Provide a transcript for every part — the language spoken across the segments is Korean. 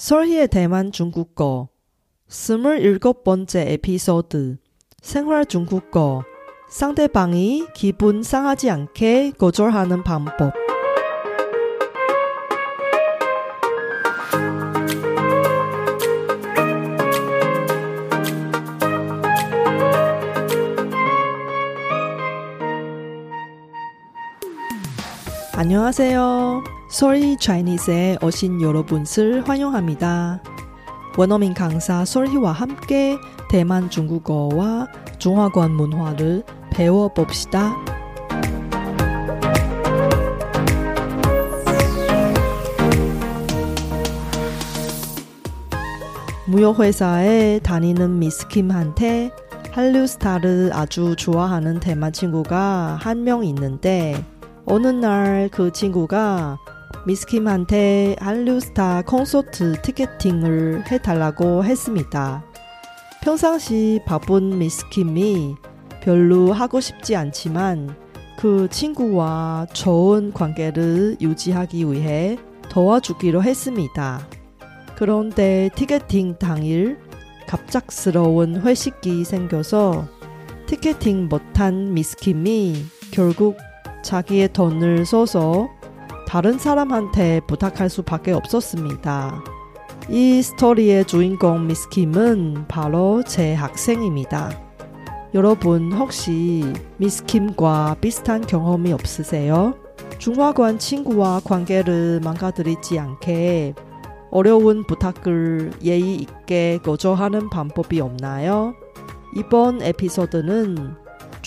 설희의 대만 중국어 27번째 에피소드 생활 중국어. 상대방이 기분 상하지 않게 거절하는 방법 안녕하세요. 솔희 차이니스에 오신 여러분을 환영합니다. 원어민 강사 솔희와 함께 대만 중국어와 중화권 문화를 배워봅시다. 무역회사에 다니는 미스킴한테 한류 스타를 아주 좋아하는 대만 친구가 한 명 있는데 어느 날 그 친구가 미스킴한테 한류스타 콘서트 티켓팅을 해달라고 했습니다. 평상시 바쁜 미스킴이 별로 하고 싶지 않지만 그 친구와 좋은 관계를 유지하기 위해 도와주기로 했습니다. 그런데 티켓팅 당일 갑작스러운 회식이 생겨서 티켓팅 못한 미스킴이 결국 자기의 돈을 써서 다른 사람한테 부탁할 수밖에 없었습니다. 이 스토리의 주인공 미스킴은 바로 제 학생입니다. 여러분 혹시 미스킴과 비슷한 경험이 없으세요? 중화권 친구와 관계를 망가뜨리지 않게 어려운 부탁을 예의 있게 거절하는 방법이 없나요? 이번 에피소드는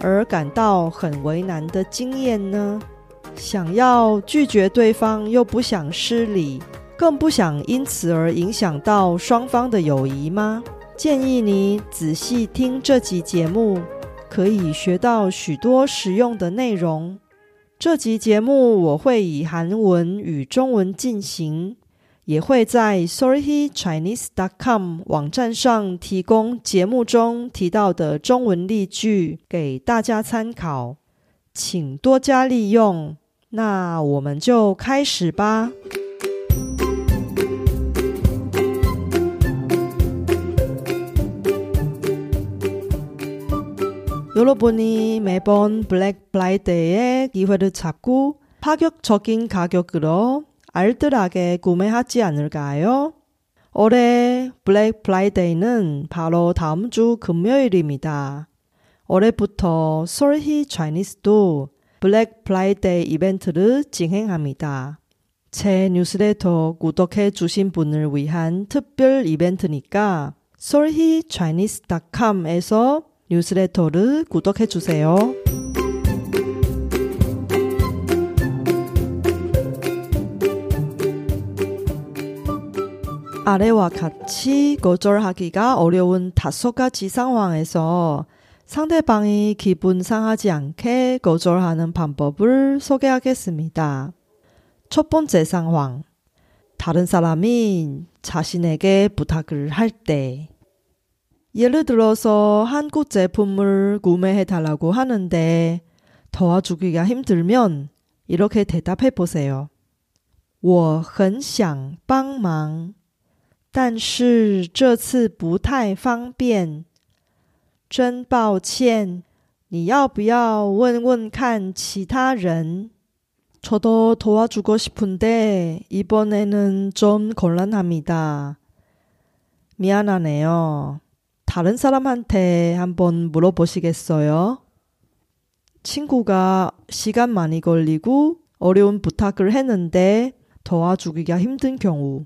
而感到很为难的经验呢？想要拒绝对方，又不想失礼，更不想因此而影响到双方的友谊吗？建议你仔细听这集节目，可以学到许多实用的内容。这集节目我会以韩文与中文进行，也会在 sorrychinese.com 网站上提供节目中提到的中文例句给大家参考，请多加利用。那我们就开始吧。 여러분이 매번 블랙 프라이데이의 기회를 잡고 파격적인 가격으로 알뜰하게 구매하지 않을까요? 올해 블랙 프라이데이는 바로 다음 주 금요일입니다. 올해부터 솔희 Chinese도 블랙 프라이데이 이벤트를 진행합니다. 제 뉴스레터 구독해 주신 분을 위한 특별 이벤트니까 solhichinese.com에서 뉴스레터를 구독해 주세요. 아래와 같이 거절하기가 어려운 다섯 가지 상황에서 상대방이 기분 상하지 않게 거절하는 방법을 소개하겠습니다. 첫 번째 상황. 다른 사람이 자신에게 부탁을 할 때. 예를 들어서 한국 제품을 구매해 달라고 하는데 도와주기가 힘들면 이렇게 대답해 보세요. 我很想帮忙, 但是这次不太方便.真抱歉，你要不要问问看其他人？ 저도 도와주고 싶은데 이번에는 좀 곤란합니다. 미안하네요. 다른 사람한테 한번 물어보시겠어요? 친구가 시간 많이 걸리고 어려운 부탁을 했는데 도와주기가 힘든 경우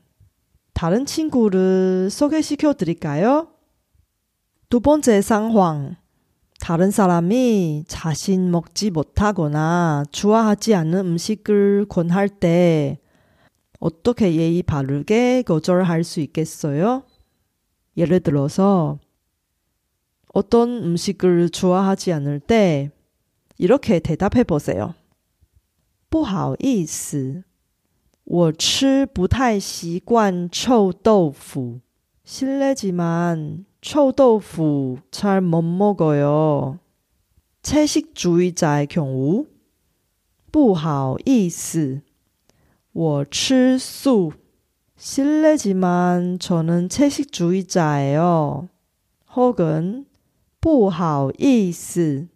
다른 친구를 소개시켜 드릴까요? 두 번째 상황. 다른 사람이 자신 먹지 못하거나 좋아하지 않는 음식을 권할 때 어떻게 예의 바르게 거절할 수 있겠어요? 예를 들어서 어떤 음식을 좋아하지 않을 때 이렇게 대답해 보세요. 不好意思， 我吃不太习惯臭豆腐。 실례지만臭豆腐 잘 못 먹어요. 채식주의자의 경우 不好意思，我吃素。 실례지만 저는 채식주의자예요. 혹은 不好意思，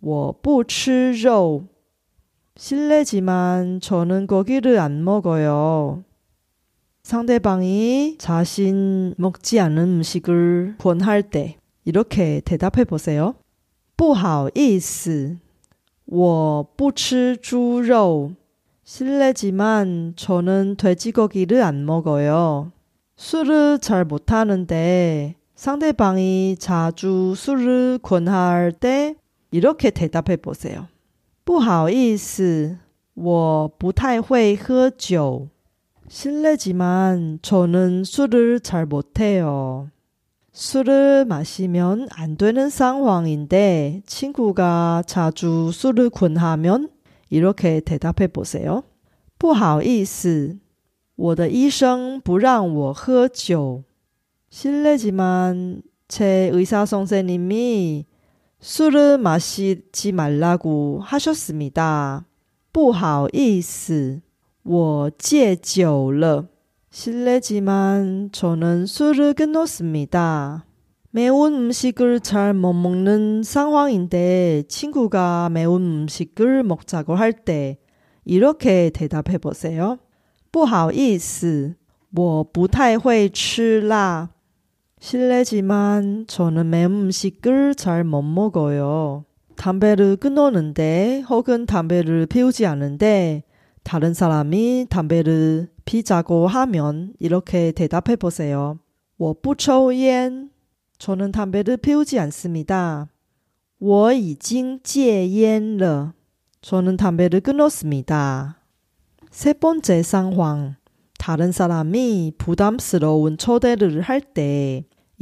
我不吃肉。 실례지만 저는 고기를 안 먹어요. 상대방이 자신 먹지 않는 음식을 권할 때 이렇게 대답해 보세요. 不好意思,我不吃猪肉. 실례지만 저는 돼지고기를 안 먹어요. 술을 잘 못하는데 상대방이 자주 술을 권할 때 이렇게 대답해 보세요. 不好意思,我不太会喝酒. 실례지만 저는 술을 잘 못해요. 술을 마시면 안 되는 상황인데 친구가 자주 술을 권하면 이렇게 대답해 보세요. 不好意思,我的医生不让我喝酒. 실례지만 제 의사 선생님이 술을 마시지 말라고 하셨습니다. 不好意思,我戒酒了. 실례지만 저는 술을 끊었습니다. 매운 음식을 잘 못 먹는 상황인데 친구가 매운 음식을 먹자고 할 때 이렇게 대답해 보세요. 不好意思,我不太会吃辣. 실례지만 저는 매운 음식을 잘 못 먹어요. 담배를 끊었는데 혹은 담배를 피우지 않는데 다른 사람이 담배를 피자고 하면 이렇게 대답해 보세요. 我不抽烟. 저는 담배를 피우지 않습니다. 我已经戒烟了. 저는 담배를 끊었습니다. 세 번째 상황. 다른 사람이 부담스러운 초대를 할 때,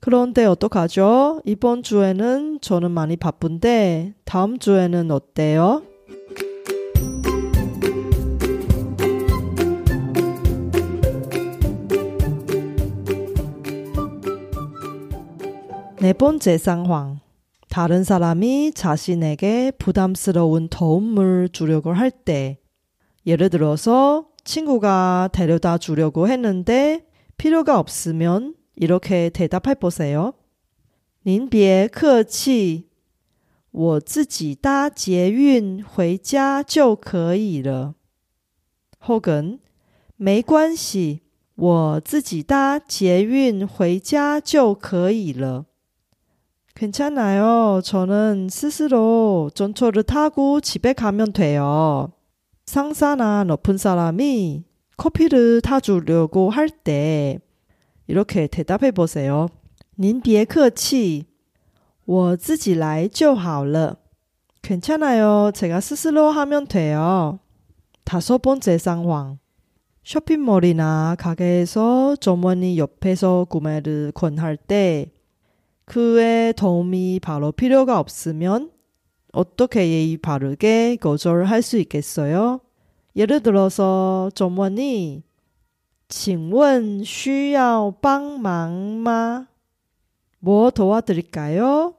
그런데 어떡하죠? 이번 주에는 저는 많이 바쁜데 다음 주에는 어때요? 네 번째 상황. 다른 사람이 자신에게 부담스러운 도움을 주려고 할 때, 예를 들어서 친구가 데려다 주려고 했는데 필요가 없으면 이렇게 대답해 보세요. 您别客气，我自己搭捷运回家就可以了。后根没关系，我自己搭捷运回家就可以了。괜찮아요저는스스로전철을타고집에가면돼요상사나높은사람이커피를타주려고할때 이렇게대답해보세요您别客气，我自己来就好了。괜찮아요제가스스로하면돼요다섯번째상황쇼핑몰이나가게에서점원이옆에서구매를권할때그의도움이바로필요가없으면어떻게예의바르게거절할수있겠어요예를들어서점원이 请问需要帮忙吗？뭐 도와드릴까요?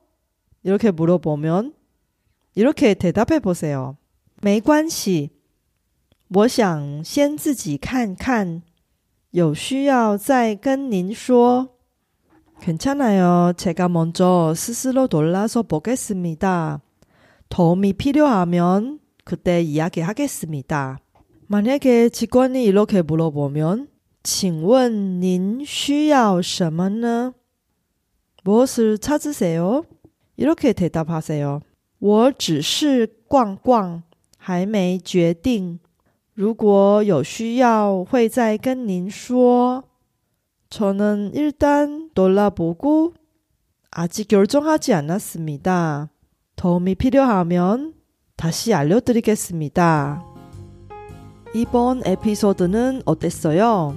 이렇게 물어보면 이렇게 대답해 보세요. 没关系，我想先自己看看，有需要再跟您说。 괜찮아요. 제가 먼저 스스로 놀라서 보겠습니다. 도움이 필요하면 그때 이야기하겠습니다. 만약에 직원이 이렇게 물어보면 请问您需要什么呢？ 무엇을 찾으세요? 이렇게 대답하세요. 我只是逛逛还没决定如果有需要会再跟您说 저는 일단 놀라보고 아직 결정하지 않았습니다. 도움이 필요하면 다시 알려드리겠습니다. 이번 에피소드는 어땠어요?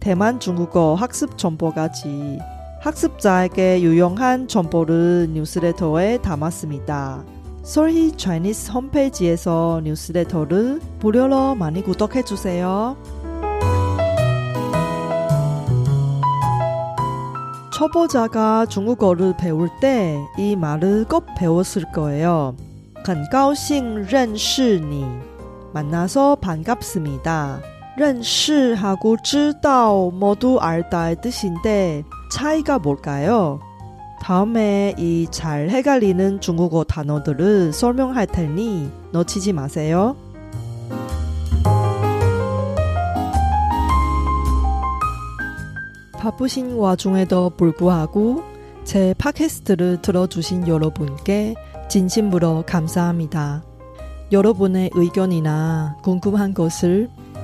대만 중국어 학습 정보까지 학습자에게 유용한 정보를 뉴스레터에 담았습니다. 솔희 차이니스 홈페이지에서 뉴스레터를 무료로 많이 구독해 주세요. 초보자가 중국어를 배울 때 이 말을 꼭 배웠을 거예요. 很高兴认识你. 만나서 반갑습니다. 认识하고 知道 모두 알다의 뜻인데 차이가 뭘까요? 다음에 이 잘 헷갈리는 중국어 단어들을 설명할 테니 놓치지 마세요. 바쁘신 와중에도 불구하고 제 팟캐스트를 들어주신 여러분께 진심으로 감사합니다. 여러분의 의견이나 궁금한 것을